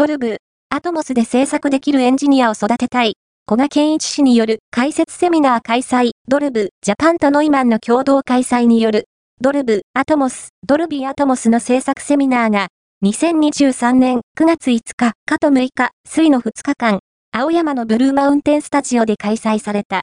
ドルブ、アトモスで制作できるエンジニアを育てたい。古賀健一氏による解説セミナー開催、ドルブ、ジャパンとノイマンの共同開催による、ドルブ、アトモス、ドルビーアトモスの制作セミナーが、2023年9月5日、かと6日、水の2日間、青山のブルーマウンテンスタジオで開催された。